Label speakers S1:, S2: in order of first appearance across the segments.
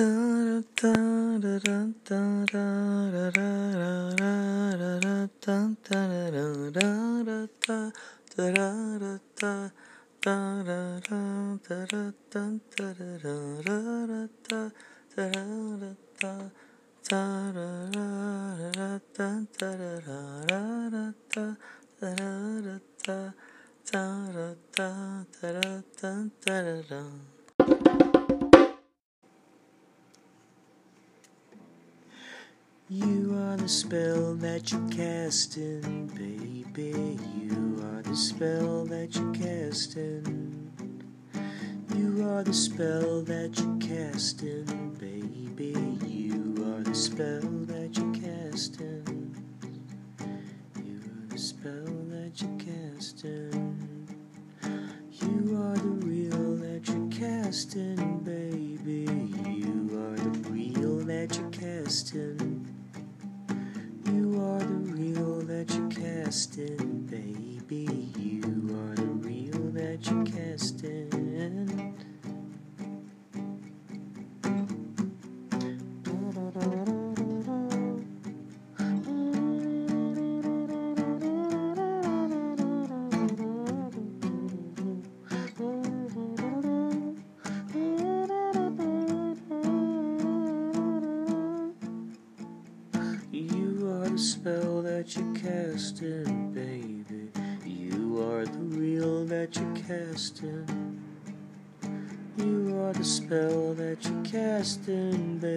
S1: da da da da da da You are the spell that you're casting, baby. You are the spell that you're casting. You are the spell that you're casting, baby. You are the spell that you're casting. You are the spell that you're casting. You are the real that you're casting, baby. You are the real that you're casting are the reel that you casted, baby. You are the reel that you're Da, da, da, you're casting, baby. You are the real that you're casting. You are the spell that you're casting,
S2: baby.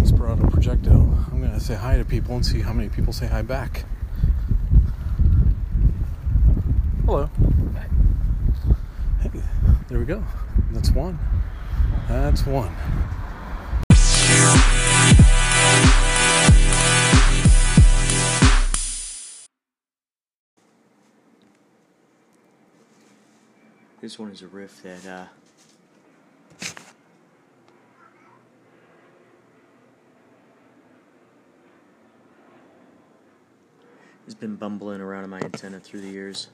S2: Fernsperado Projecto. I'm to say hi to people and see how many people say hi back. Hello. Hey, there we go. That's one. That's one.
S1: This one is a riff that uh, been bumbling around in my antenna through the years.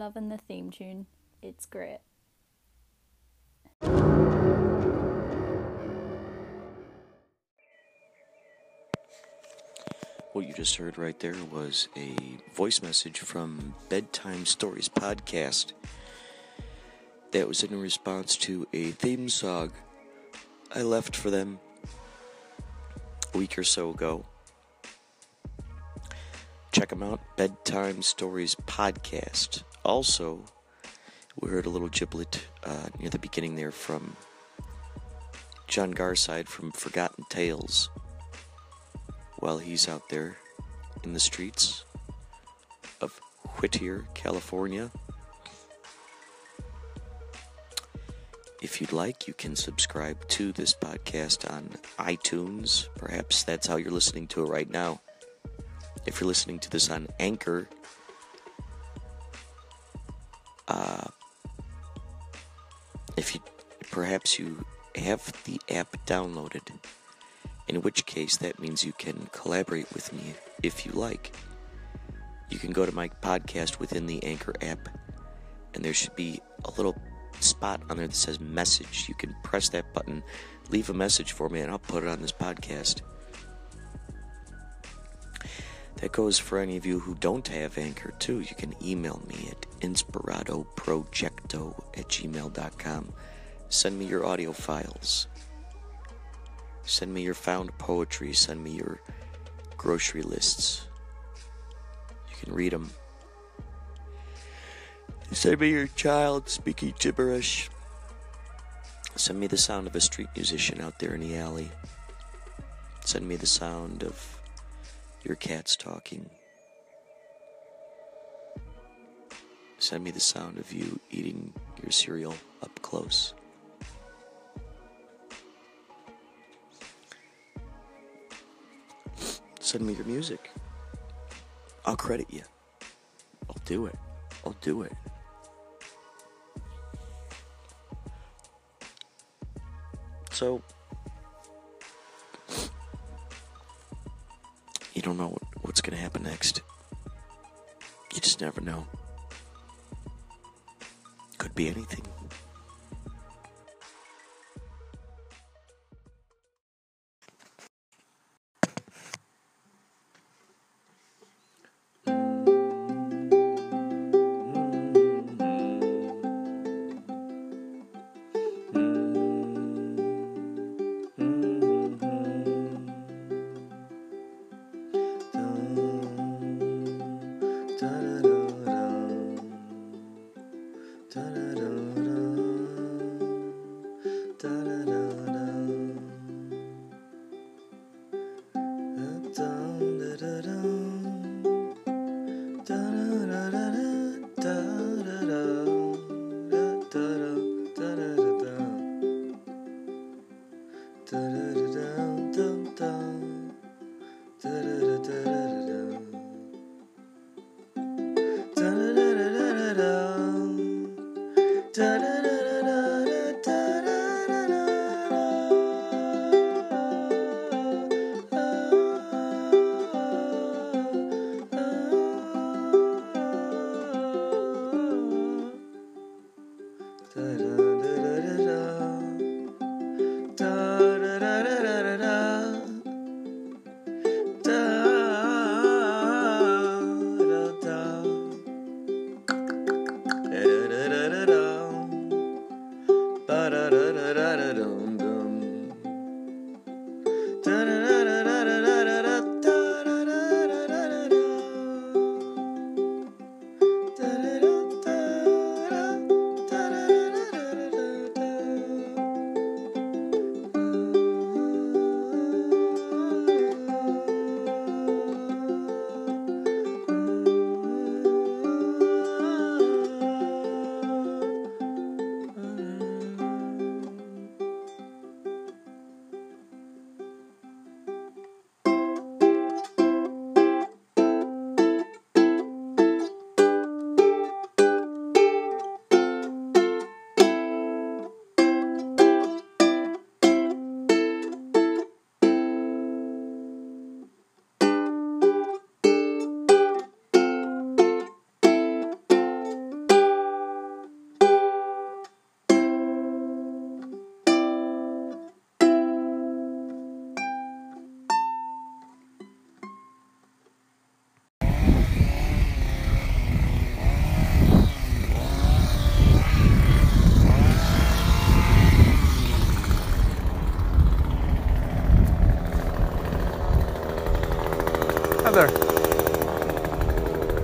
S3: Loving the theme tune. It's great.
S4: What you just heard right there was a voice message from Bedtime Stories Podcast. That was in response to a theme song I left for them a week or so ago. Check them out, Bedtime Stories Podcast. Also, we heard a little giblet uh, near the beginning there from John Garside from Forgotten Tales while he's out there in the streets of Whittier, California. If you'd like, you can subscribe to this podcast on iTunes. Perhaps that's how you're listening to it right now. If you're listening to this on Anchor, uh, if you perhaps you have the app downloaded in which case that means you can collaborate with me if you like. You can go to my podcast within the Anchor app, and there should be a little spot on there that says message. You can press that button, leave a message for me, and I'll put it on this podcast. That goes for any of you who don't have Anchor, too. You can email me at inspiratoprojecto at gmail.com. Send me your audio files. Send me your found poetry. Send me your grocery lists. You can read them. Send me your child speaking gibberish. Send me the sound of a street musician out there in the alley. Send me the sound of your cats talking. Send me the sound of you eating your cereal up close. Send me your music. I'll credit you. I'll do it. I'll do it. So, you don't know what's going to happen next. You just never know. Be anything.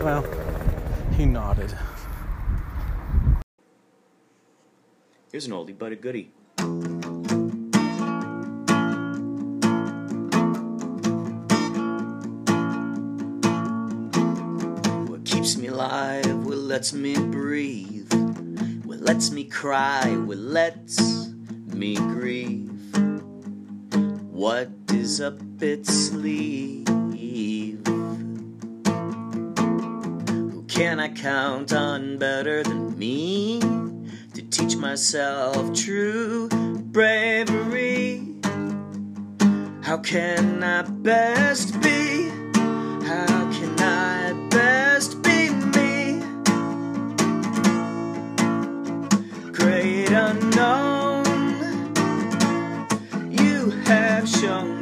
S2: Well, he nodded.
S1: Here's an oldie but a goodie. What keeps me alive, what lets me breathe, what lets me cry, what lets me grieve. What is up its sleeve? Can I count on better than me to teach myself true bravery? How can I best be? How can I best be me? Great unknown, you have shown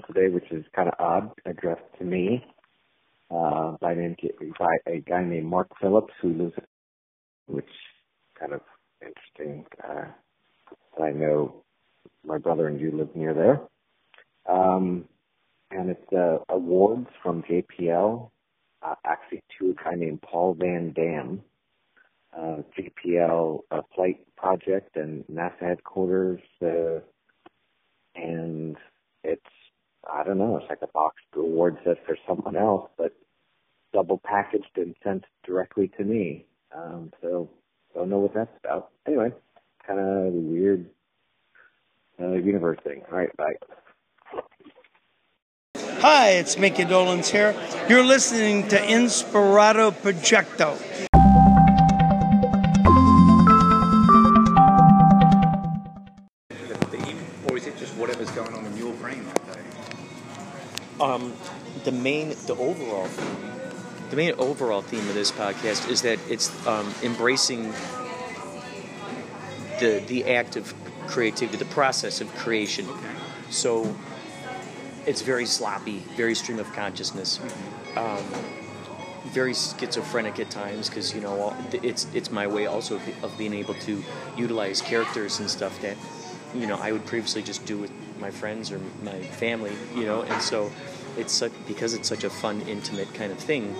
S5: package in the mail today, which is kind of odd, addressed to me uh, by, name, by a guy named Mark Phillips, who lives, which kind of interesting. Uh, I know my brother and you live near there. Um, and it's uh, awards from JPL, uh, actually to a guy named Paul Van Dam. Uh, JPL uh, flight project and NASA headquarters, uh, and it's I don't know, it's like a box award set for someone else, but double packaged and sent directly to me. Um, so don't know what that's about. Anyway, kind of weird uh, universe thing. All right, bye.
S6: Hi, it's Mickey Dolans here. You're listening to Inspirato Projecto.
S7: Um, the main, the overall theme, the main overall theme of this podcast is that it's um, embracing the the act of creativity, the process of creation. So it's very sloppy, very stream of consciousness, um, very schizophrenic at times because you know it's it's my way also of, of being able to utilize characters and stuff that you know I would previously just do with my friends or my family, you know, and so it's such, because it's such a fun, intimate kind of thing.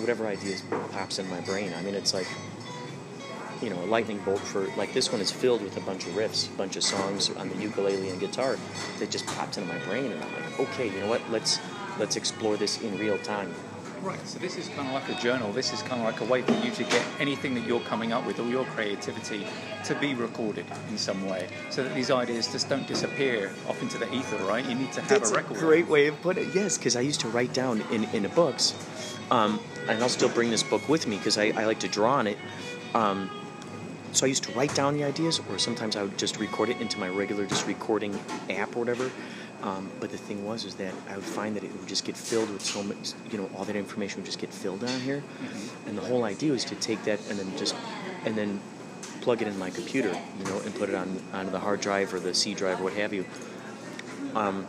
S7: Whatever ideas pops in my brain, I mean, it's like you know, a lightning bolt for like this one is filled with a bunch of riffs, a bunch of songs on the ukulele and guitar that just pops into my brain, and I'm like, okay, you know what? Let's let's explore this in real time. Right, so this is kind of like a journal. This is kind of like a way for you to get anything that you're coming up with, all your creativity, to be recorded in some way, so that these ideas just don't disappear off into the ether. Right? You need to have
S1: That's
S7: a
S1: a
S7: record.
S1: great way of putting it. Yes, because I used to write down in, in the books, um, and I'll still bring this book with me because I, I like to draw on it. Um, so I used to write down the ideas, or sometimes I would just record it into my regular just recording app or whatever. Um, but the thing was, is that I would find that it would just get filled with so much, you know, all that information would just get filled down here. And the whole idea was to take that and then just, and then plug it in my computer, you know, and put it on onto the hard drive or the C drive or what have you. Um,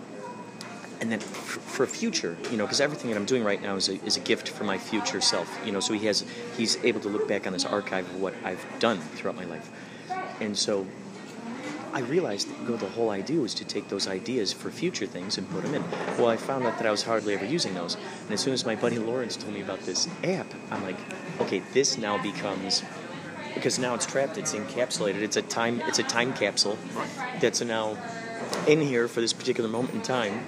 S1: and then for, for future, you know, because everything that I'm doing right now is a, is a gift for my future self, you know. So he has, he's able to look back on this archive of what I've done throughout my life, and so I realized that you know, the whole idea was to take those ideas for future things and put them in. Well, I found out that I was hardly ever using those, and as soon as my buddy Lawrence told me about this app, I'm like, okay, this now becomes because now it's trapped, it's encapsulated, it's a time, it's a time capsule that's now in here for this particular moment in time.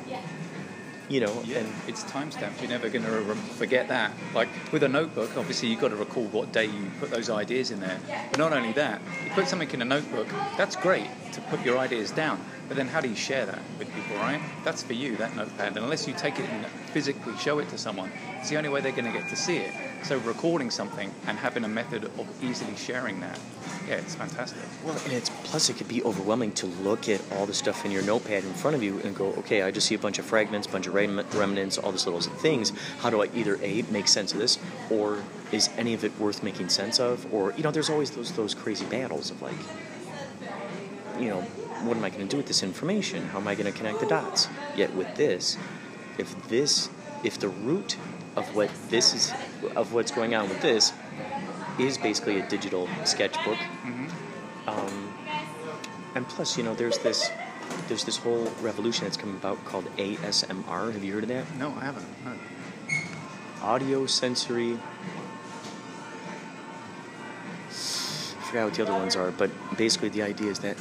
S1: You know,
S7: Yeah,
S1: and
S7: it's time stamped. You're never going to re- forget that. Like with a notebook, obviously you've got to record what day you put those ideas in there. But not only that, you put something in a notebook, that's great to put your ideas down. But then how do you share that with people, right? That's for you, that notepad. And unless you take it and physically show it to someone, it's the only way they're going to get to see it. So recording something and having a method of easily sharing that, yeah, it's fantastic.
S1: Well, and it's plus it could be overwhelming to look at all the stuff in your notepad in front of you and go, okay, I just see a bunch of fragments, bunch of rem- remnants, all these little things. How do I either a make sense of this, or is any of it worth making sense of? Or you know, there's always those those crazy battles of like, you know, what am I going to do with this information? How am I going to connect the dots? Yet with this, if this, if the root of what this is, of what's going on with this, is basically a digital sketchbook. Um, and plus, you know, there's this there's this whole revolution that's come about called ASMR. Have you heard of that?
S7: No, I haven't.
S1: Audio sensory. I forgot what the other ones are, but basically the idea is that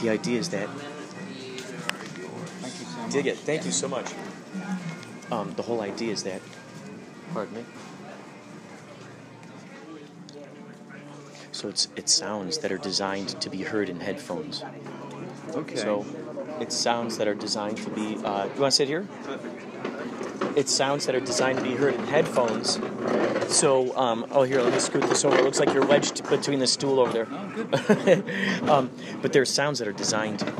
S1: the idea is that
S7: Thank you
S1: dig it. Thank you so much. Um, the whole idea is that. Pardon me. So it's it's sounds that are designed to be heard in headphones.
S7: Okay.
S1: So it's sounds that are designed to be. Uh, you want to sit here? It's sounds that are designed to be heard in headphones. So, um, oh, here, let me scoot this over. It looks like you're wedged between the stool over there.
S7: Oh, good.
S1: um, but there's sounds that are designed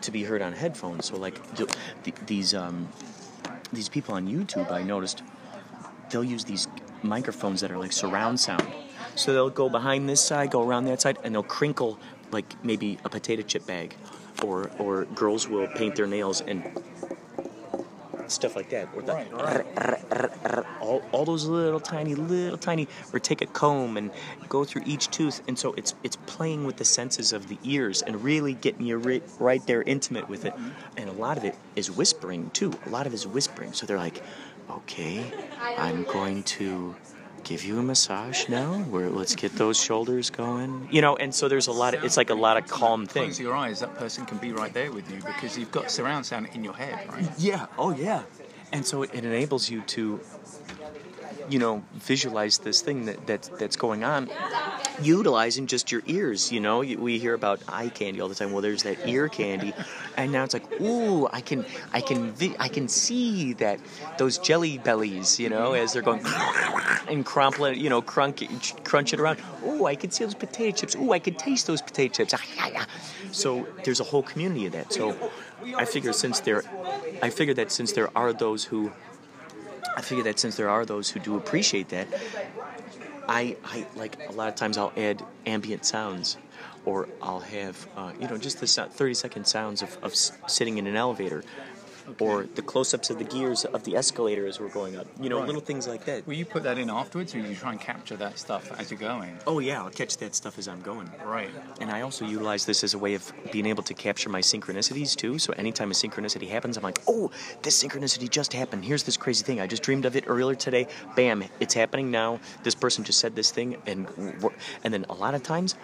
S1: to be heard on headphones. So, like you'll- these um, these people on YouTube, I noticed they'll use these microphones that are like surround sound. So they'll go behind this side, go around that side, and they'll crinkle like maybe a potato chip bag, or or girls will paint their nails and stuff like that. Or the
S7: Right,
S1: all, all those little tiny little tiny or take a comb and go through each tooth. And so it's it's playing with the senses of the ears and really getting you right, right there intimate with it. Mm-hmm. And a lot of it is whispering too. A lot of it is whispering. So they're like okay i'm going to give you a massage now where let's get those shoulders going you know and so there's a lot of it's like a lot of calm things.
S7: Close your eyes, that person can be right there with you because you've got surround sound in your head, right?
S1: Yeah. Oh, yeah. And so it enables you to, you know, visualize this thing that, that that's going on, utilizing just your ears. You know, we hear about eye candy all the time. Well, there's that ear candy, and now it's like, ooh, I can, I can, I can see that those jelly bellies. You know, as they're going and crumpling, you know, crunk, crunch it around. Ooh, I can see those potato chips. Ooh, I can taste those potato chips. Ah, so there's a whole community of that. So I figure since there, I figure that since there are those who, I figure that since there are those who do appreciate that, I, I like a lot of times I'll add ambient sounds, or I'll have uh, you know just the 30 second sounds of, of sitting in an elevator, or the close-ups of the gears of the escalator as we're going up. You know,
S7: Right.
S1: little things like that.
S7: Will you put that in afterwards, or you try and capture that stuff as you're going?
S1: Oh yeah, I'll catch that stuff as I'm going.
S7: Right.
S1: And I also utilize this as a way of being able to capture my synchronicities too. So anytime a synchronicity happens, I'm like, oh, this synchronicity just happened. Here's this crazy thing. I just dreamed of it earlier today. Bam, it's happening now. This person just said this thing, and and then a lot of times,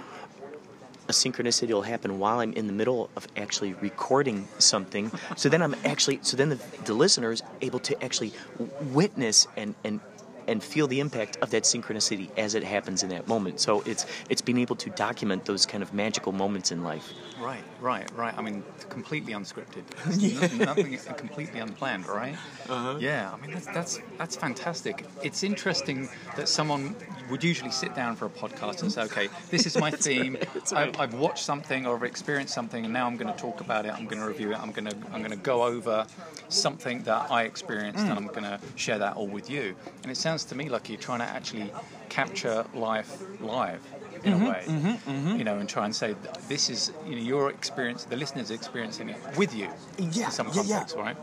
S1: a synchronicity will happen while I'm in the middle of actually recording something. So then I'm actually, so then the, the listener is able to actually witness and, and, and feel the impact of that synchronicity as it happens in that moment. So it's it's being able to document those kind of magical moments in life.
S7: Right, right, right. I mean, completely unscripted. yeah. Nothing completely unplanned, right? Uh-huh. Yeah, I mean, that's, that's, that's fantastic. It's interesting that someone would usually sit down for a podcast and say, okay, this is my theme. I've, I've, watched something or I've experienced something, and now I'm going to talk about it. I'm going to review it. I'm going to I'm going to go over something that I experienced, mm. and I'm going to share that all with you. And it sounds to me like you're trying to actually capture life live in mm-hmm, a way, mm-hmm, mm-hmm. you know, and try and say this is you know your experience, the listeners experiencing it with you,
S1: yeah,
S7: in some context, yeah, yeah. right?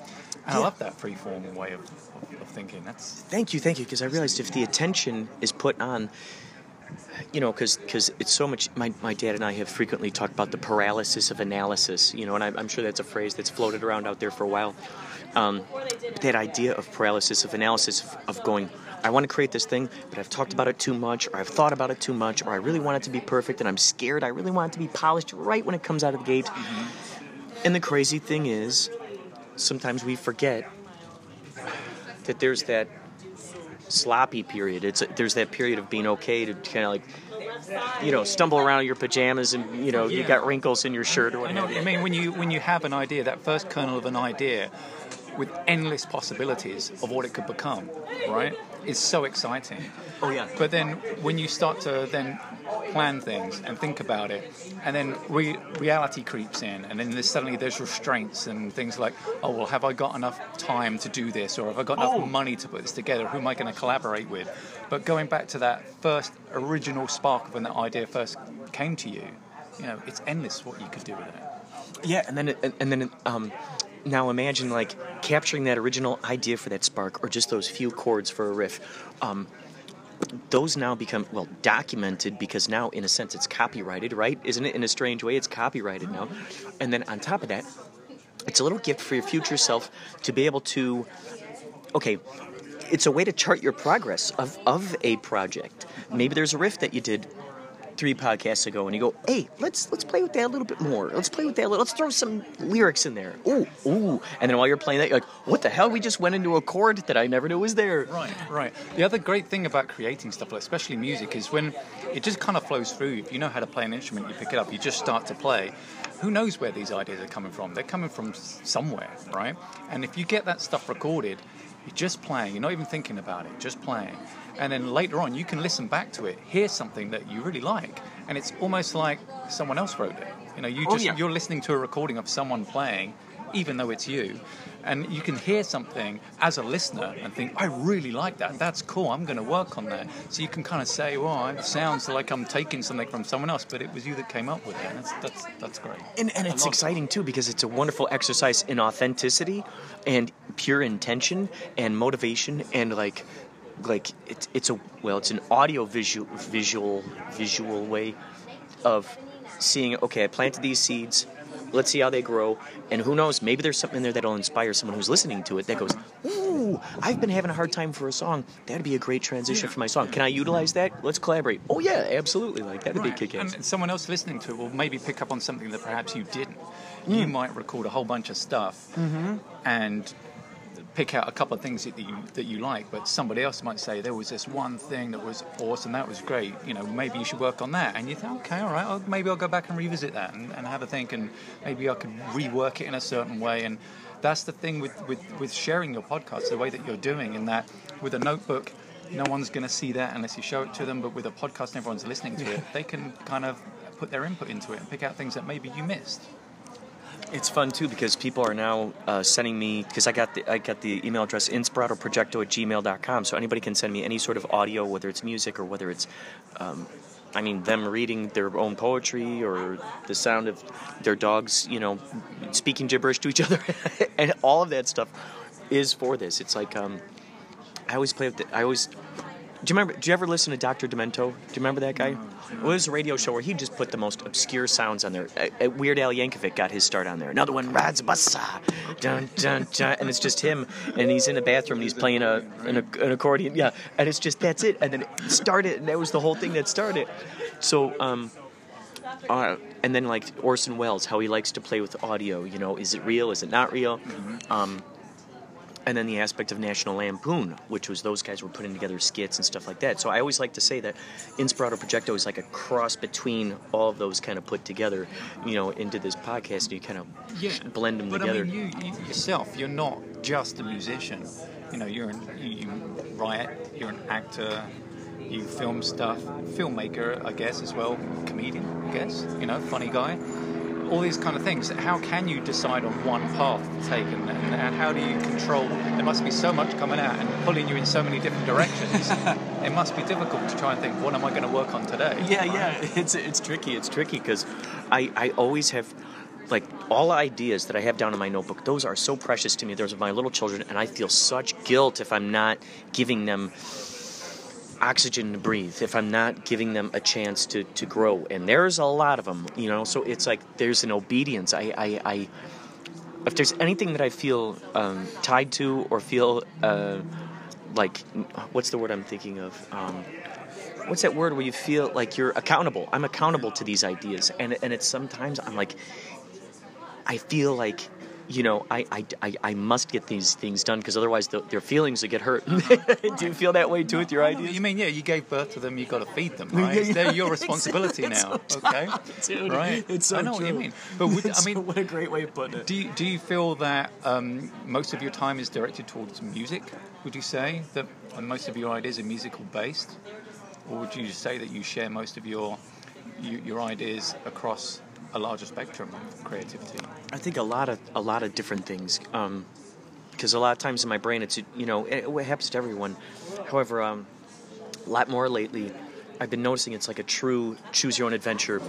S7: And yeah. I love that free form way of, of thinking. That's
S1: thank you, thank you, because I realized if the attention is put on you know, because because it's so much. My, my dad and I have frequently talked about the paralysis of analysis. You know, and I, I'm sure that's a phrase that's floated around out there for a while. Um, that idea of paralysis of analysis of, of going, I want to create this thing, but I've talked about it too much, or I've thought about it too much, or I really want it to be perfect, and I'm scared. I really want it to be polished right when it comes out of the gate. Mm-hmm. And the crazy thing is, sometimes we forget that there's that sloppy period. It's a, there's that period of being okay to kind of like you know, stumble around in your pajamas and you know yeah. you got wrinkles in your shirt or whatever.
S7: I, I mean, when you when you have an idea, that first kernel of an idea, with endless possibilities of what it could become, right? It's so exciting.
S1: Oh yeah.
S7: But then when you start to then plan things and think about it, and then re- reality creeps in, and then there's suddenly there's restraints and things like, oh well, have I got enough time to do this, or have I got enough oh. money to put this together? Who am I going to collaborate with? But going back to that first original spark of when that idea first came to you, you know, it's endless what you could do with it.
S1: Yeah, and then and, and then um, now imagine like capturing that original idea for that spark or just those few chords for a riff. Um, those now become well documented because now in a sense it's copyrighted right? Isn't it? In a strange way it's copyrighted now. And then on top of that it's a little gift for your future self to be able to okay it's a way to chart your progress of, of a project. Maybe there's a riff that you did three podcasts ago, and you go, "Hey, let's let's play with that a little bit more. Let's play with that. Little, Let's throw some lyrics in there. Ooh, ooh!" And then while you're playing that, you're like, "What the hell? We just went into a chord that I never knew was there."
S7: Right, right. The other great thing about creating stuff, especially music, is when it just kind of flows through. If you know how to play an instrument, you pick it up, you just start to play. Who knows where these ideas are coming from? They're coming from somewhere, right? And if you get that stuff recorded, you're just playing. You're not even thinking about it. Just playing and then later on you can listen back to it, hear something that you really like, and it's almost like someone else wrote it. You know, you
S1: oh,
S7: just
S1: yeah.
S7: you're listening to a recording of someone playing, even though it's you, and you can hear something as a listener and think, I really like that. That's cool. I'm going to work on that. So you can kind of say, well, it sounds like I'm taking something from someone else, but it was you that came up with it. And that's that's that's great.
S1: And, and it's exciting too because it's a wonderful exercise in authenticity and pure intention and motivation and like like it's it's a well it's an audio visual visual visual way of seeing okay I planted these seeds. Let's see how they grow. And who knows maybe there's something in there that'll inspire someone who's listening to it that goes ooh I've been having a hard time for a song. That'd be a great transition for my song. Can I utilize that? Let's collaborate. Oh yeah absolutely. Like that'd right. be kick-ass.
S7: And someone else listening to it will maybe pick up on something that perhaps you didn't. Mm. you might record a whole bunch of stuff
S1: mm-hmm.
S7: and pick out a couple of things that you that you like, but somebody else might say there was this one thing that was awesome, that was great. You know, maybe you should work on that, and you think, okay, all right, I'll, maybe I'll go back and revisit that and, and have a think, and maybe I could rework it in a certain way. And that's the thing with, with, with sharing your podcast, the way that you're doing, in that with a notebook, no one's going to see that unless you show it to them. But with a podcast, and everyone's listening to it. They can kind of put their input into it and pick out things that maybe you missed.
S1: It's fun too because people are now uh, sending me because I got the I got the email address inspiratoprojecto at gmail.com so anybody can send me any sort of audio whether it's music or whether it's um, I mean them reading their own poetry or the sound of their dogs you know speaking gibberish to each other. And all of that stuff is for this. It's like um, I always play with the, I always do you remember? Do you ever listen to Doctor Demento? Do you remember that guy? It was a radio show where he just put the most obscure sounds on there. Uh, Weird Al Yankovic got his start on there. Another one, bassa, dun dun dun, and it's just him, and he's in a bathroom and he's playing a an, an accordion. Yeah, and it's just that's it. And then it started, and that was the whole thing that started. So, um, uh, and then like Orson Welles, how he likes to play with audio. You know, is it real? Is it not real? Um, and then the aspect of National Lampoon, which was those guys were putting together skits and stuff like that. So I always like to say that Inspirato Projecto is like a cross between all of those kind of put together, you know, into this podcast, and you kind of blend them
S7: but
S1: together.
S7: I mean, you, you yourself, you're not just a musician. You know, you're an, you, you write, you're an actor, you film stuff, filmmaker, I guess, as well, comedian, I guess. You know, funny guy. All these kind of things. How can you decide on one path to take, and, and, and how do you control? There must be so much coming out and pulling you in so many different directions. it must be difficult to try and think, what am I going to work on today?
S1: Yeah, yeah, it's it's tricky. It's tricky because I I always have like all ideas that I have down in my notebook. Those are so precious to me. Those are my little children, and I feel such guilt if I'm not giving them oxygen to breathe if i'm not giving them a chance to, to grow. And there's a lot of them you know? So it's like there's an obedience. I i, I if there's anything that i feel um, tied to or feel uh, like what's the word i'm thinking of? Um, what's that word where you feel like you're accountable? I'm accountable to these ideas. And, and it's sometimes i'm like i feel like you know, I, I, I, I must get these things done because otherwise the, their feelings will get hurt. Do you feel that way too with your
S7: I know what
S1: ideas?
S7: You mean, yeah, you gave birth to them, you got to feed them, right? They're your responsibility
S1: it's
S7: now,
S1: so
S7: okay?
S1: Dude,
S7: right?
S1: it's so
S7: I know what you mean. But would, I mean,
S1: what a great way of putting it.
S7: do you, do you feel that um, most of your time is directed towards music? Would you say that and most of your ideas are musical based, or would you say that you share most of your you, your ideas across a larger spectrum of creativity?
S1: I think a lot of a lot of different things. Because a lot of times in my brain, it's you know it, it happens to everyone. However, um, a lot more lately, I've been noticing it's like a true choose your own adventure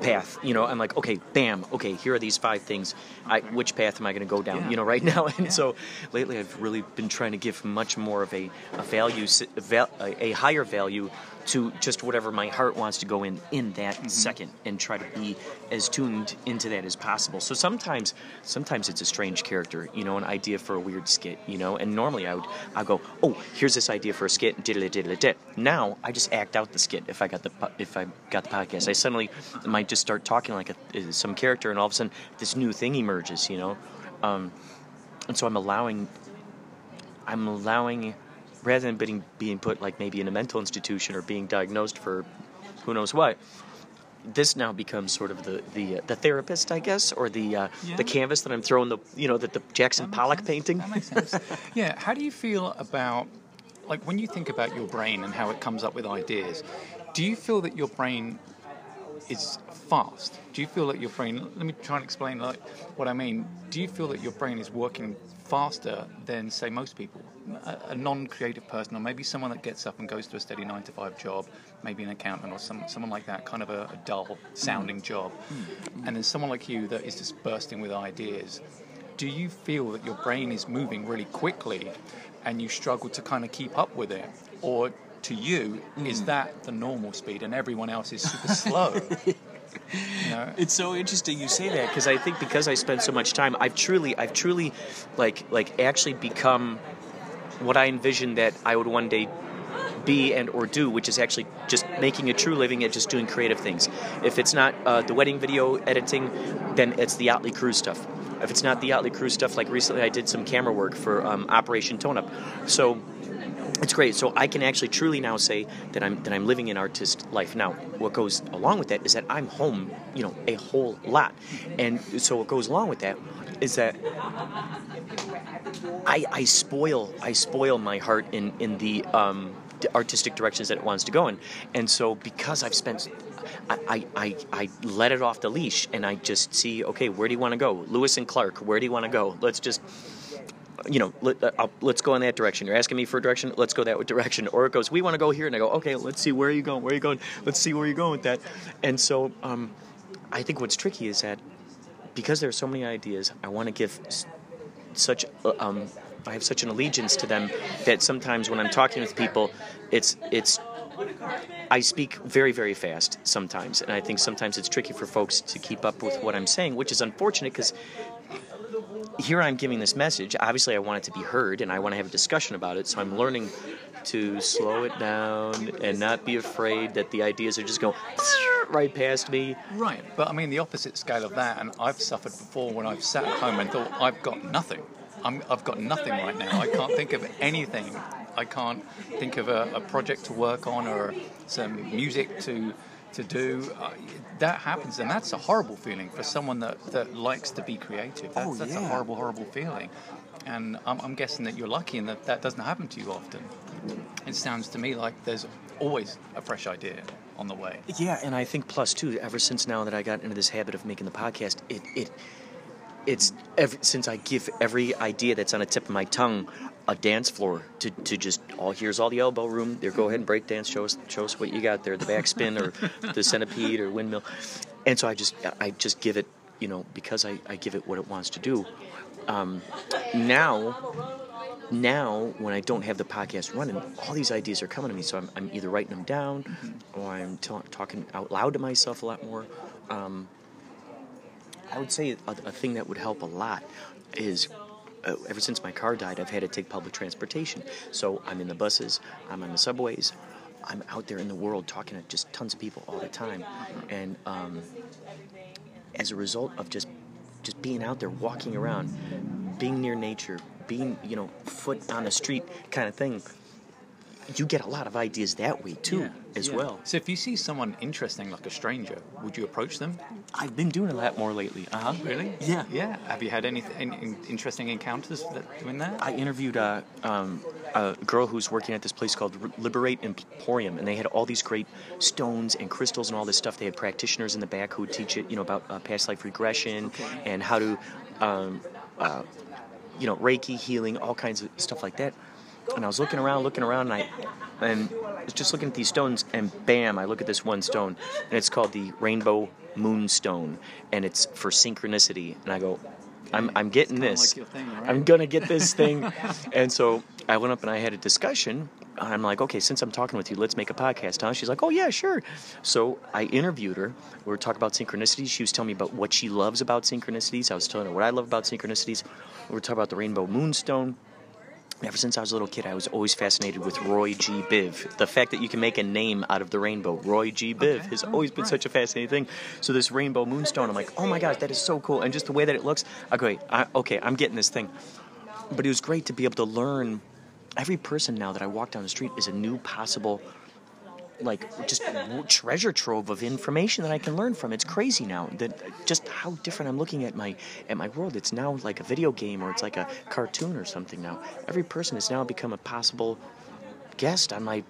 S1: path. You know, I'm like, okay, bam, okay, here are these five things. I, which path am I going to go down?
S7: Yeah.
S1: You know, right now. And so lately, I've really been trying to give much more of a, a value, a, val- a a higher value to just whatever my heart wants to go in in that mm-hmm. second, and try to be as tuned into that as possible. So sometimes, sometimes it's a strange character, you know, an idea for a weird skit, you know. And normally I would, I go, oh, here's this idea for a skit, and diddly diddly dit. Now I just act out the skit if I got the if I got the podcast. I suddenly might just start talking like a, some character, and all of a sudden this new thing emerges, you know. Um, and so I'm allowing, I'm allowing, rather than being being put like maybe in a mental institution or being diagnosed for who knows what. This now becomes sort of the the, uh, the therapist, I guess, or the uh,
S7: Yeah.
S1: the canvas that I'm throwing the you know the, the Jackson
S7: That
S1: Pollock
S7: sense.
S1: painting.
S7: That makes sense. yeah. How do you feel about, like, when you think about your brain and how it comes up with ideas? Do you feel that your brain is fast? Do you feel that your brain? Let me try and explain like what I mean. Do you feel that your brain is working faster than, say, most people? A, a non-creative person, or maybe someone that gets up and goes to a steady nine to five job, maybe an accountant or some, someone like that, kind of a, a dull-sounding mm. job, mm. and then someone like you that is just bursting with ideas do you feel that your brain is moving really quickly and you struggle to kind of keep up with it or to you is that the normal speed and everyone else is super slow you know?
S1: It's so interesting you say that because I think because I spend so much time, I've truly, I've truly, like, like actually become what I envisioned that I would one day be and or do, which is actually just making a true living at just doing creative things. If it's not uh, the wedding video editing, then it's the Otley Crew stuff. If it's not the Otley Crew stuff, like recently I did some camera work for um, Operation Tone Up. So it's great. So I can actually truly now say that I'm that I'm living an artist life. Now, what goes along with that is that I'm home, you know, a whole lot, and so what goes along with that is that I, I spoil I spoil my heart in in the um, artistic directions that it wants to go in, and so because I've spent. I, I, I, I let it off the leash and I just see, okay, where do you want to go? Lewis and Clark, where do you want to go? Let's just you know, let, uh, I'll, let's go in that direction. You're asking me for a direction. Let's go that direction. Or it goes, we want to go here, and I go, okay, let's see where are you going. Where are you going? Let's see where you're going with that. And so, um, I think what's tricky is that because there are so many ideas, I want to give such. uh, Um, I have such an allegiance to them that sometimes when I'm talking with people, it's it's. I speak very, very fast sometimes, and I think sometimes it's tricky for folks to keep up with what I'm saying, which is unfortunate because here I'm giving this message. Obviously, I want it to be heard, and I want to have a discussion about it. So I'm learning to slow it down and not be afraid that the ideas are just going right past me.
S7: Right, but I mean the opposite scale of that, and I've suffered before when I've sat at home and thought I've got nothing. I'm, I've got nothing right now. I can't think of anything. I can't think of a, a project to work on or some music to to do. Uh, that happens, and that's a horrible feeling for someone that, that likes to be creative. That's,
S2: Oh,
S7: that's
S2: yeah.
S7: a horrible, horrible feeling. And I'm, I'm guessing that you're lucky and that that doesn't happen to you often. It sounds to me like there's always a fresh idea on the way.
S1: Yeah, and I think plus too, ever since now that I got into this habit of making the podcast, it it it's ever, since I give every idea that's on the tip of my tongue a dance floor to, to just all here's all the elbow room. There, go ahead and break dance. Show us show us what you got there, the backspin or the centipede or windmill. And so I just I just give it, you know, because I, I give it what it wants to do. Um, now now when I don't have the podcast running, all these ideas are coming to me. So I'm, I'm either writing them down or I'm ta- talking out loud to myself a lot more. Um, I would say a, a thing that would help a lot is uh, ever since my car died, I've had to take public transportation. So I'm in the buses, I'm on the subways, I'm out there in the world talking to just tons of people all the time. And um, as a result of just just being out there walking around being near nature being you know foot on the street kind of thing you get a lot of ideas that way too as
S7: yeah.
S1: well
S7: So if you see someone interesting like a stranger, would you approach them?
S1: i've been doing a lot more lately uh-huh
S7: Really?
S1: Yeah.
S7: Yeah. Have you had any, any interesting encounters that, doing that?
S1: I interviewed uh, um, a girl who's working at this place called Liberate Emporium, and they had all these great stones and crystals and all this stuff. They had practitioners in the back who would teach it, you know, about uh, past life regression and how to, um, uh, you know, Reiki healing, all kinds of stuff like that. And I was looking around, looking around, and I, and I was just looking at these stones, and bam, I look at this one stone, and it's called the Rainbow Moonstone, and it's for synchronicity. And I go, I'm, I'm getting this.
S7: like thing, right?
S1: I'm gonna get this thing. and so I went up and I had a discussion. I'm like, okay, since I'm talking with you, let's make a podcast, huh? She's like, oh yeah, sure. So I interviewed her. We were talking about synchronicities. She was telling me about what she loves about synchronicities. I was telling her what I love about synchronicities. We were talking about the rainbow moonstone. Ever since I was a little kid, I was always fascinated with Roy G. Biv. The fact that you can make a name out of the rainbow, Roy G. Biv,
S7: Okay.
S1: has
S7: Oh,
S1: always been
S7: right.
S1: such a fascinating thing. So this rainbow moonstone, I'm like, oh my gosh, that is so cool, and just the way that it looks. Okay, I, okay, I'm getting this thing. But it was great to be able to learn. Every person now that I walk down the street is a new possible, like just treasure trove of information that I can learn from. It's crazy now that just how different I'm looking at my at my world. It's now like a video game or it's like a cartoon or something now. Every person has now become a possible guest on my.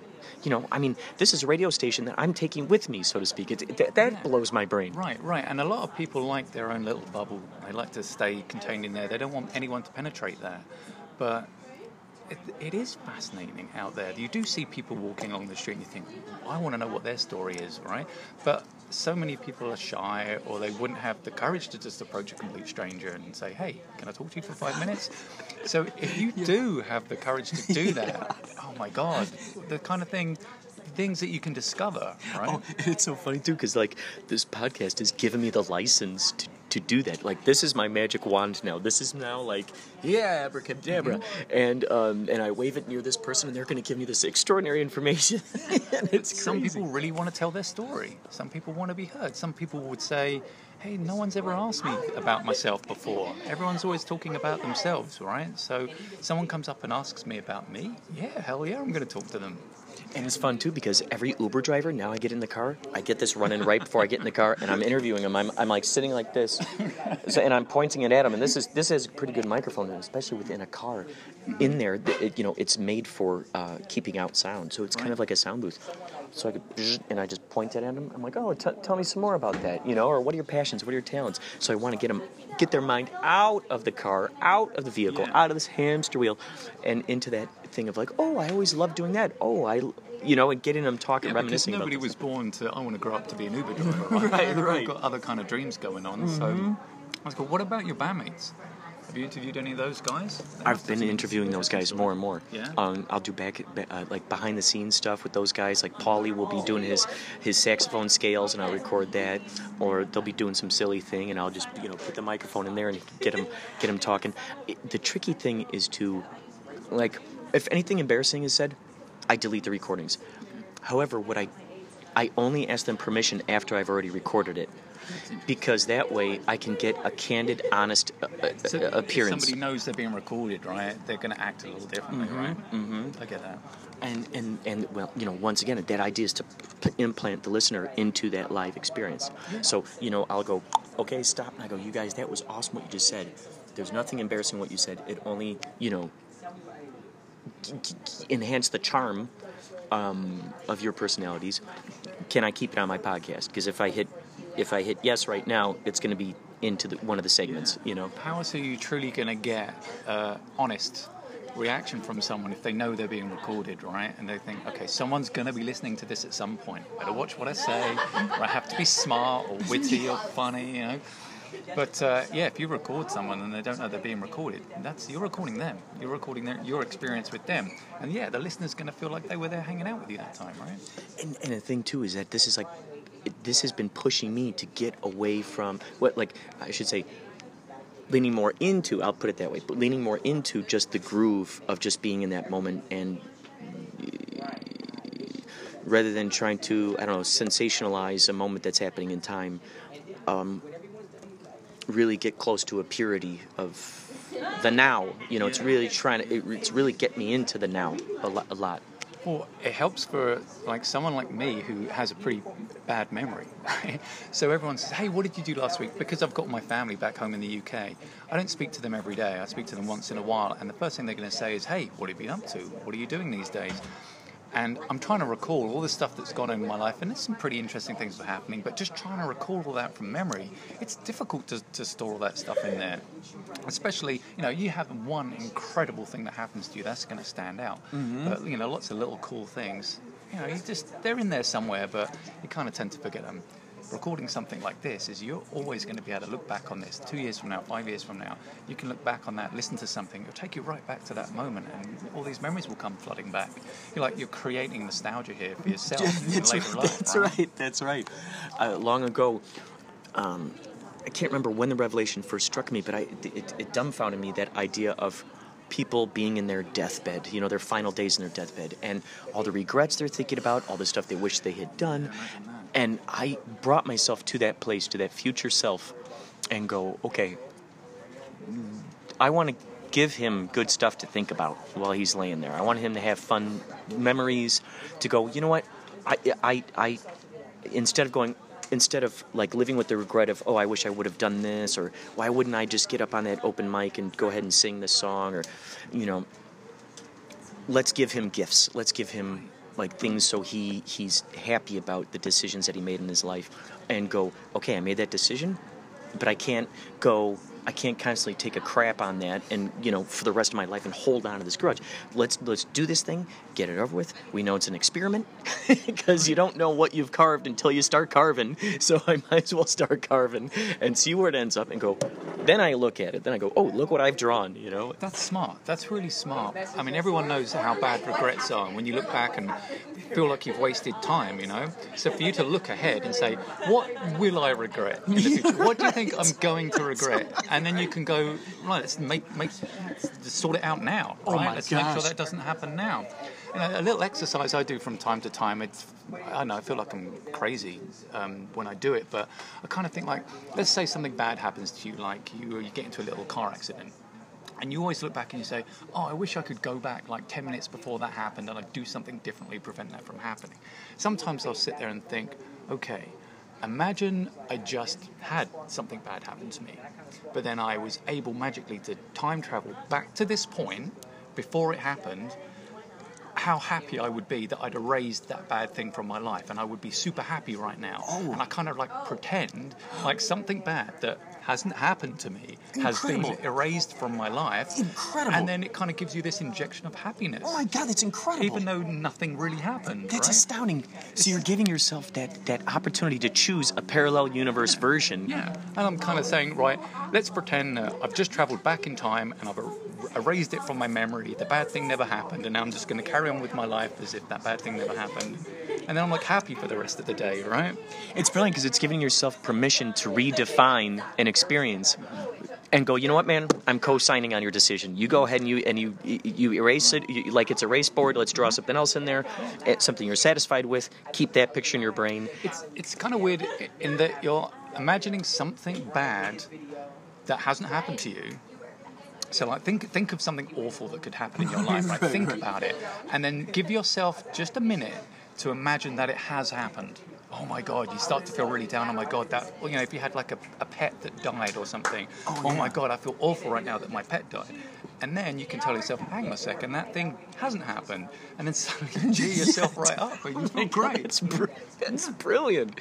S1: You know, I mean, this is a radio station that I'm taking with me, so to speak. It, that that blows my brain.
S7: Right, right. And a lot of people like their own little bubble. They like to stay contained in there. They don't want anyone to penetrate there. But it, it is fascinating out there. You do see people walking along the street and you think, I want to know what their story is, right? But so many people are shy or they wouldn't have the courage to just approach a complete stranger and say, hey, can I talk to you for five minutes? So if you do have the courage to do that, oh my God, the kind of thing, things that you can discover, right?
S1: Oh, it's so funny too, because like this podcast has given me the license to, to do that. Like this is my magic wand now. This is now like yeah, abracadabra, and um, and I wave it near this person, and they're going to give me this extraordinary information. and it's
S7: Some
S1: crazy.
S7: people really want to tell their story. Some people want to be heard. Some people would say, hey, no one's ever asked me about myself before. Everyone's always talking about themselves, right? So someone comes up and asks me about me. Yeah, hell yeah, I'm going to talk to them.
S1: And it's fun too because every Uber driver now I get in the car, I get this running right before I get in the car, and I'm interviewing them. I'm, I'm like sitting like this, so, and I'm pointing it at them. And this is this has a pretty good microphone, especially within a car. In there, it, you know, it's made for uh, keeping out sound, so it's kind of like a sound booth. So I could, and I just point it at them. I'm like, oh, t- tell me some more about that, you know, or what are your passions, what are your talents? So I want to get them, get their mind out of the car, out of the vehicle,
S7: Yeah.
S1: out of this hamster wheel, and into that thing of like, oh, I always loved doing that. Oh, I, you know, and getting them talking,
S7: Yeah, because
S1: reminiscing
S7: nobody was born to, I want to grow up to be an Uber driver. Right,
S1: Right, right.
S7: got other kind of dreams going on. So I was like, what about your bandmates? Have you interviewed any of those guys? Must
S1: I've been interviewing those guys more and more.
S7: Yeah?
S1: Um, I'll do back uh, like behind the scenes stuff with those guys. Like Paulie will be doing his his saxophone scales, and I'll record that. Or they'll be doing some silly thing, and I'll just you know put the microphone in there and get them get them talking. It, the tricky thing is to like if anything embarrassing is said, I delete the recordings. However, what I I only ask them permission after I've already recorded it, because that way I can get a candid, honest uh, uh,
S7: So if
S1: appearance.
S7: somebody knows they're being recorded, right? They're going to act a little differently, right? Mm-hmm. I get that.
S1: and and and well you know once again that idea is to p- implant the listener into that live experience so you know i'll go okay stop and i go you guys that was awesome what you just said there's nothing embarrassing what you said it only you know enhance the charm um, of your personalities can i keep it on my podcast because if i hit if i hit yes right now it's going to be into the, one of the segments you know
S7: How else are you truly going to get uh, honest reaction from someone if they know they're being recorded, right? And they think, okay, someone's going to be listening to this at some point. Better watch what I say, or I have to be smart or witty or funny, you know. But uh, yeah, if you record someone and they don't know they're being recorded, that's you're recording them. You're recording their, your experience with them, and yeah, the listener's going to feel like they were there hanging out with you that time, right?
S1: And, and the thing too is that this is like, this has been pushing me to get away from what, like I should say, leaning more into. I'll put it that way, but leaning more into just the groove of just being in that moment and rather than trying to I don't know sensationalize a moment that's happening in time. Um, really get close to a purity of the now. You know, it's really trying to. It, it's really get me into the now a lot. A lot.
S7: Well, it helps for like someone like me who has a pretty bad memory. So everyone says, "Hey, what did you do last week?" Because I've got my family back home in the UK. I don't speak to them every day. I speak to them once in a while, and the first thing they're going to say is, "Hey, what have you been up to? What are you doing these days?" And I'm trying to recall all the stuff that's gone on in my life, and there's some pretty interesting things that are happening. But just trying to recall all that from memory, it's difficult to, to store all that stuff in there. Especially, you know, you have one incredible thing that happens to you that's going to stand out. Mm-hmm. But you know, lots of little cool things, you know, you just they're in there somewhere, but you kind of tend to forget them. Recording something like this is you're always going to be able to look back on this two years from now, five years from now. You can look back on that, listen to something, it'll take you right back to that moment, and all these memories will come flooding back. You're like you're creating nostalgia here for yourself in
S1: that's
S7: later
S1: right.
S7: life.
S1: That's right. That's right. Uh, long ago, um, I can't remember when the revelation first struck me, but I, it, it dumbfounded me that idea of people being in their deathbed, you know, their final days in their deathbed, and all the regrets they're thinking about, all the stuff they wish they had done. And I brought myself to that place, to that future self, and go, okay, I want to give him good stuff to think about while he's laying there. I want him to have fun memories, to go, you know what, I, I, I, instead of going, instead of like living with the regret of, oh, I wish I would have done this, or why wouldn't I just get up on that open mic and go ahead and sing this song, or, you know, let's give him gifts. Let's give him like things so he he's happy about the decisions that he made in his life, and go, okay, I made that decision, but I can't go. I can't constantly take a crap on that and you know for the rest of my life and hold on to this grudge. Let's let's do this thing, get it over with. We know it's an experiment because you don't know what you've carved until you start carving. So I might as well start carving and see where it ends up and go. Then I look at it. Then I go, oh, look what I've drawn. You know,
S7: That's smart. That's really smart. I mean, everyone knows how bad regrets are. When you look back and feel like you've wasted time, you know. So for you to look ahead and say, what will I regret in the future? What do you think I'm going to regret? And then you can go, right, let's make, make let's sort it out now. Right?
S1: Oh my
S7: let's make sure that doesn't happen now. You know, a little exercise I do from time to time. It's, I don't know, I feel like I'm crazy um, when I do it, but I kind of think like, let's say something bad happens to you, like you, you get into a little car accident. And you always look back and you say, Oh, I wish I could go back like 10 minutes before that happened and I'd do something differently to prevent that from happening. Sometimes I'll sit there and think, Okay, imagine I just had something bad happen to me, but then I was able magically to time travel back to this point before it happened. How happy I would be that I'd erased that bad thing from my life, and I would be super happy right now.
S1: Oh.
S7: And I kind of like pretend like something bad that hasn't happened to me has been erased from my life.
S1: Incredible.
S7: And then it kind of gives you this injection of happiness.
S1: Oh my God, that's incredible.
S7: Even though nothing really happened.
S1: That's
S7: right?
S1: astounding. So you're giving yourself that, that opportunity to choose a parallel universe version.
S7: Yeah, and I'm kind of saying, right, let's pretend that I've just travelled back in time and I've er- erased it from my memory. The bad thing never happened, and now I'm just going to carry on with my life as if that bad thing never happened. And then I'm like happy for the rest of the day, right?
S1: It's brilliant because it's giving yourself permission to redefine an experience. and go, you know what, man, I'm co-signing on your decision. You go ahead and you and you you erase it you, like it's a race board. Let's draw something else in there, eh, something you're satisfied with. Keep that picture in your brain.
S7: It's it's kind of weird in that you're imagining something bad that hasn't happened to you. So like think think of something awful that could happen in your life. Right? think about it, and then give yourself just a minute to imagine that it has happened. Oh my God! You start to feel really down. Oh my God! That you know, if you had like a, a pet that died or something. Oh, oh my God! I feel awful right now that my pet died. And then you can tell yourself, hang on a second, that thing hasn't happened. And then suddenly you cheer yourself right up and you feel great.
S1: That's, br- that's brilliant.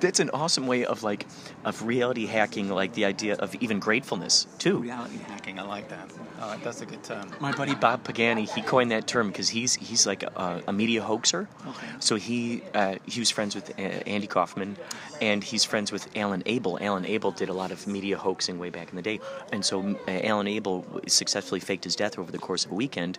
S1: That's an awesome way of like of reality hacking, like the idea of even gratefulness too.
S7: Reality hacking, I like that. Uh, that's a good term.
S1: My buddy Bob Pagani, he coined that term because he's he's like a, a media hoaxer.
S7: Okay.
S1: So he uh, he was friends with uh, Andy Kaufman, and he's friends with Alan Abel. Alan Abel did a lot of media hoaxing way back in the day, and so uh, Alan Abel successfully faked his death over the course of a weekend.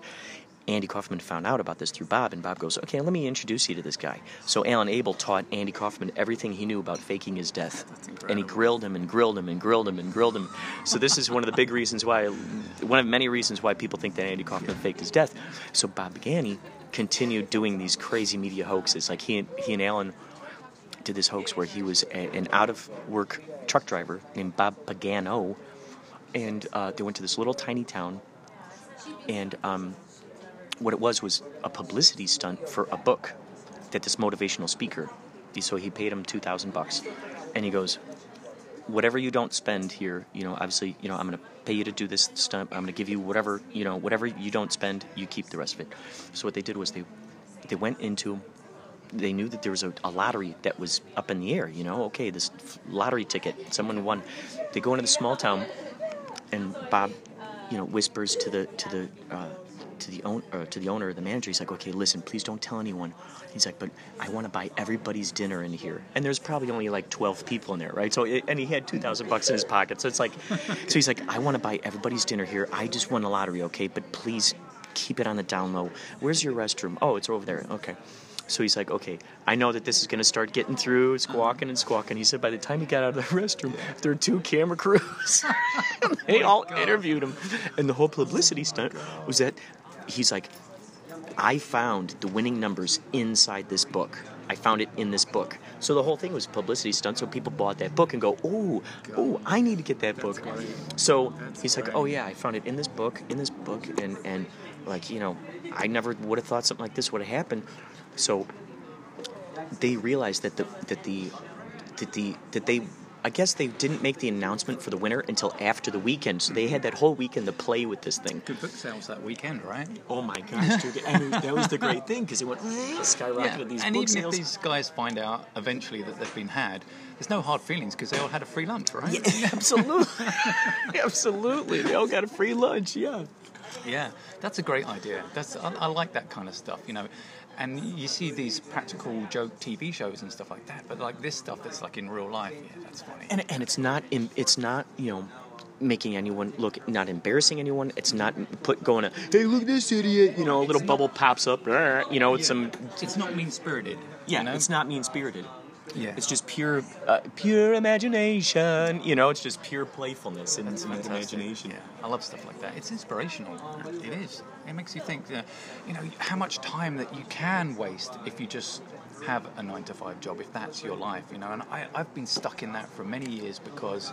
S1: Andy Kaufman found out about this through Bob, and Bob goes, "Okay, let me introduce you to this guy." So Alan Abel taught Andy Kaufman everything he knew about faking his death, and he grilled him and grilled him and grilled him and grilled him. So this is one of the big reasons why, one of many reasons why people think that Andy Kaufman faked his death. So Bob Pagani continued doing these crazy media hoaxes, like he and, he and Alan did this hoax where he was a, an out of work truck driver named Bob Pagano, and uh, they went to this little tiny town, and um, what it was was a publicity stunt for a book that this motivational speaker. So he paid him two thousand bucks, and he goes, "Whatever you don't spend here, you know, obviously, you know, I'm going to pay you to do this stunt. I'm going to give you whatever, you know, whatever you don't spend, you keep the rest of it." So what they did was they they went into they knew that there was a, a, lottery that was up in the air. You know, okay, this lottery ticket, someone won. They go into the small town, and Bob, you know, whispers to the to the uh, to the owner to the owner or the manager. He's like, okay, listen, please don't tell anyone. He's like, but I want to buy everybody's dinner in here, and there's probably only like 12 people in there, right? So, and he had 2,000 bucks in his pocket, so it's like, so he's like, I want to buy everybody's dinner here. I just won the lottery, okay, but please keep it on the down low. Where's your restroom? Oh, it's over there. Okay. So he's like, okay, I know that this is going to start getting through, squawking and squawking. He said by the time he got out of the restroom, there were two camera crews. they all interviewed him. And the whole publicity stunt was that he's like, I found the winning numbers inside this book. I found it in this book. So the whole thing was publicity stunt. So people bought that book and go, oh, oh, I need to get that book. So he's like, oh yeah, I found it in this book, in this book, and and like you know, I never would have thought something like this would have happened. So they realized that the that the that the that they I guess they didn't make the announcement for the winner until after the weekend, so they had that whole weekend to play with this thing.
S7: Good book sales that weekend, right?
S1: Oh my gosh, dude! I mean, that was the great thing because it went skyrocketed.
S7: Yeah,
S1: These
S7: and
S1: book
S7: even
S1: sales.
S7: if these guys find out eventually that they've been had, there's no hard feelings because they all had a free lunch, right?
S1: Yeah, absolutely, absolutely. They all got a free lunch. Yeah.
S7: Yeah, that's a great idea. That's I, I like that kind of stuff, you know. And you see these practical joke TV shows and stuff like that, but like this stuff that's like in real life, yeah, that's funny.
S1: And and it's not im- it's not you know making anyone look not embarrassing anyone. It's not put going to hey look at this idiot. You know, a little bubble pops up. You know, it's some
S7: it's not mean spirited.
S1: yeah.
S7: you know?
S1: It's not mean spirited.
S7: Yeah,
S1: It's just pure uh, pure imagination. You know, it's just pure playfulness and,
S7: That's
S1: and imagination.
S7: Yeah, I love stuff like that. It's inspirational. It is. It makes you think, uh, you know, how much time that you can waste if you just have a nine to five job, if that's your life, you know. And I, I've been stuck in that for many years because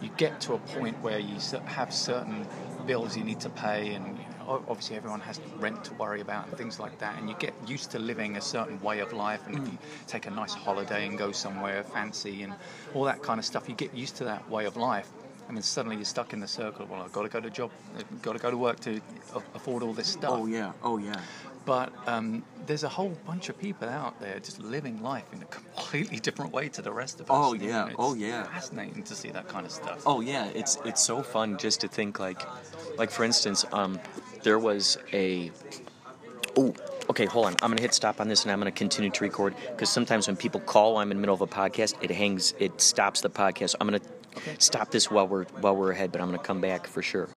S7: you get to a point where you have certain bills you need to pay, and you know, o- obviously everyone has rent to worry about and things like that. And you get used to living a certain way of life, and if you take a nice holiday and go somewhere fancy and all that kind of stuff, you get used to that way of life. And then suddenly you're stuck in the circle. Well, I've got to go to job, I've got to go to work to afford all this stuff.
S1: Oh yeah. Oh yeah.
S7: But um, there's a whole bunch of people out there just living life in a completely different way to the rest of us.
S1: Oh, yeah. Oh,
S7: it's
S1: yeah.
S7: Fascinating to see that kind of stuff.
S1: Oh yeah, it's it's so fun just to think like, like for instance, um, there was a. Oh, okay, hold on. I'm gonna hit stop on this, and I'm gonna continue to record because sometimes when people call, I'm in the middle of a podcast. It hangs, it stops the podcast. I'm gonna stop this while we're while we're ahead, but I'm gonna come back for sure.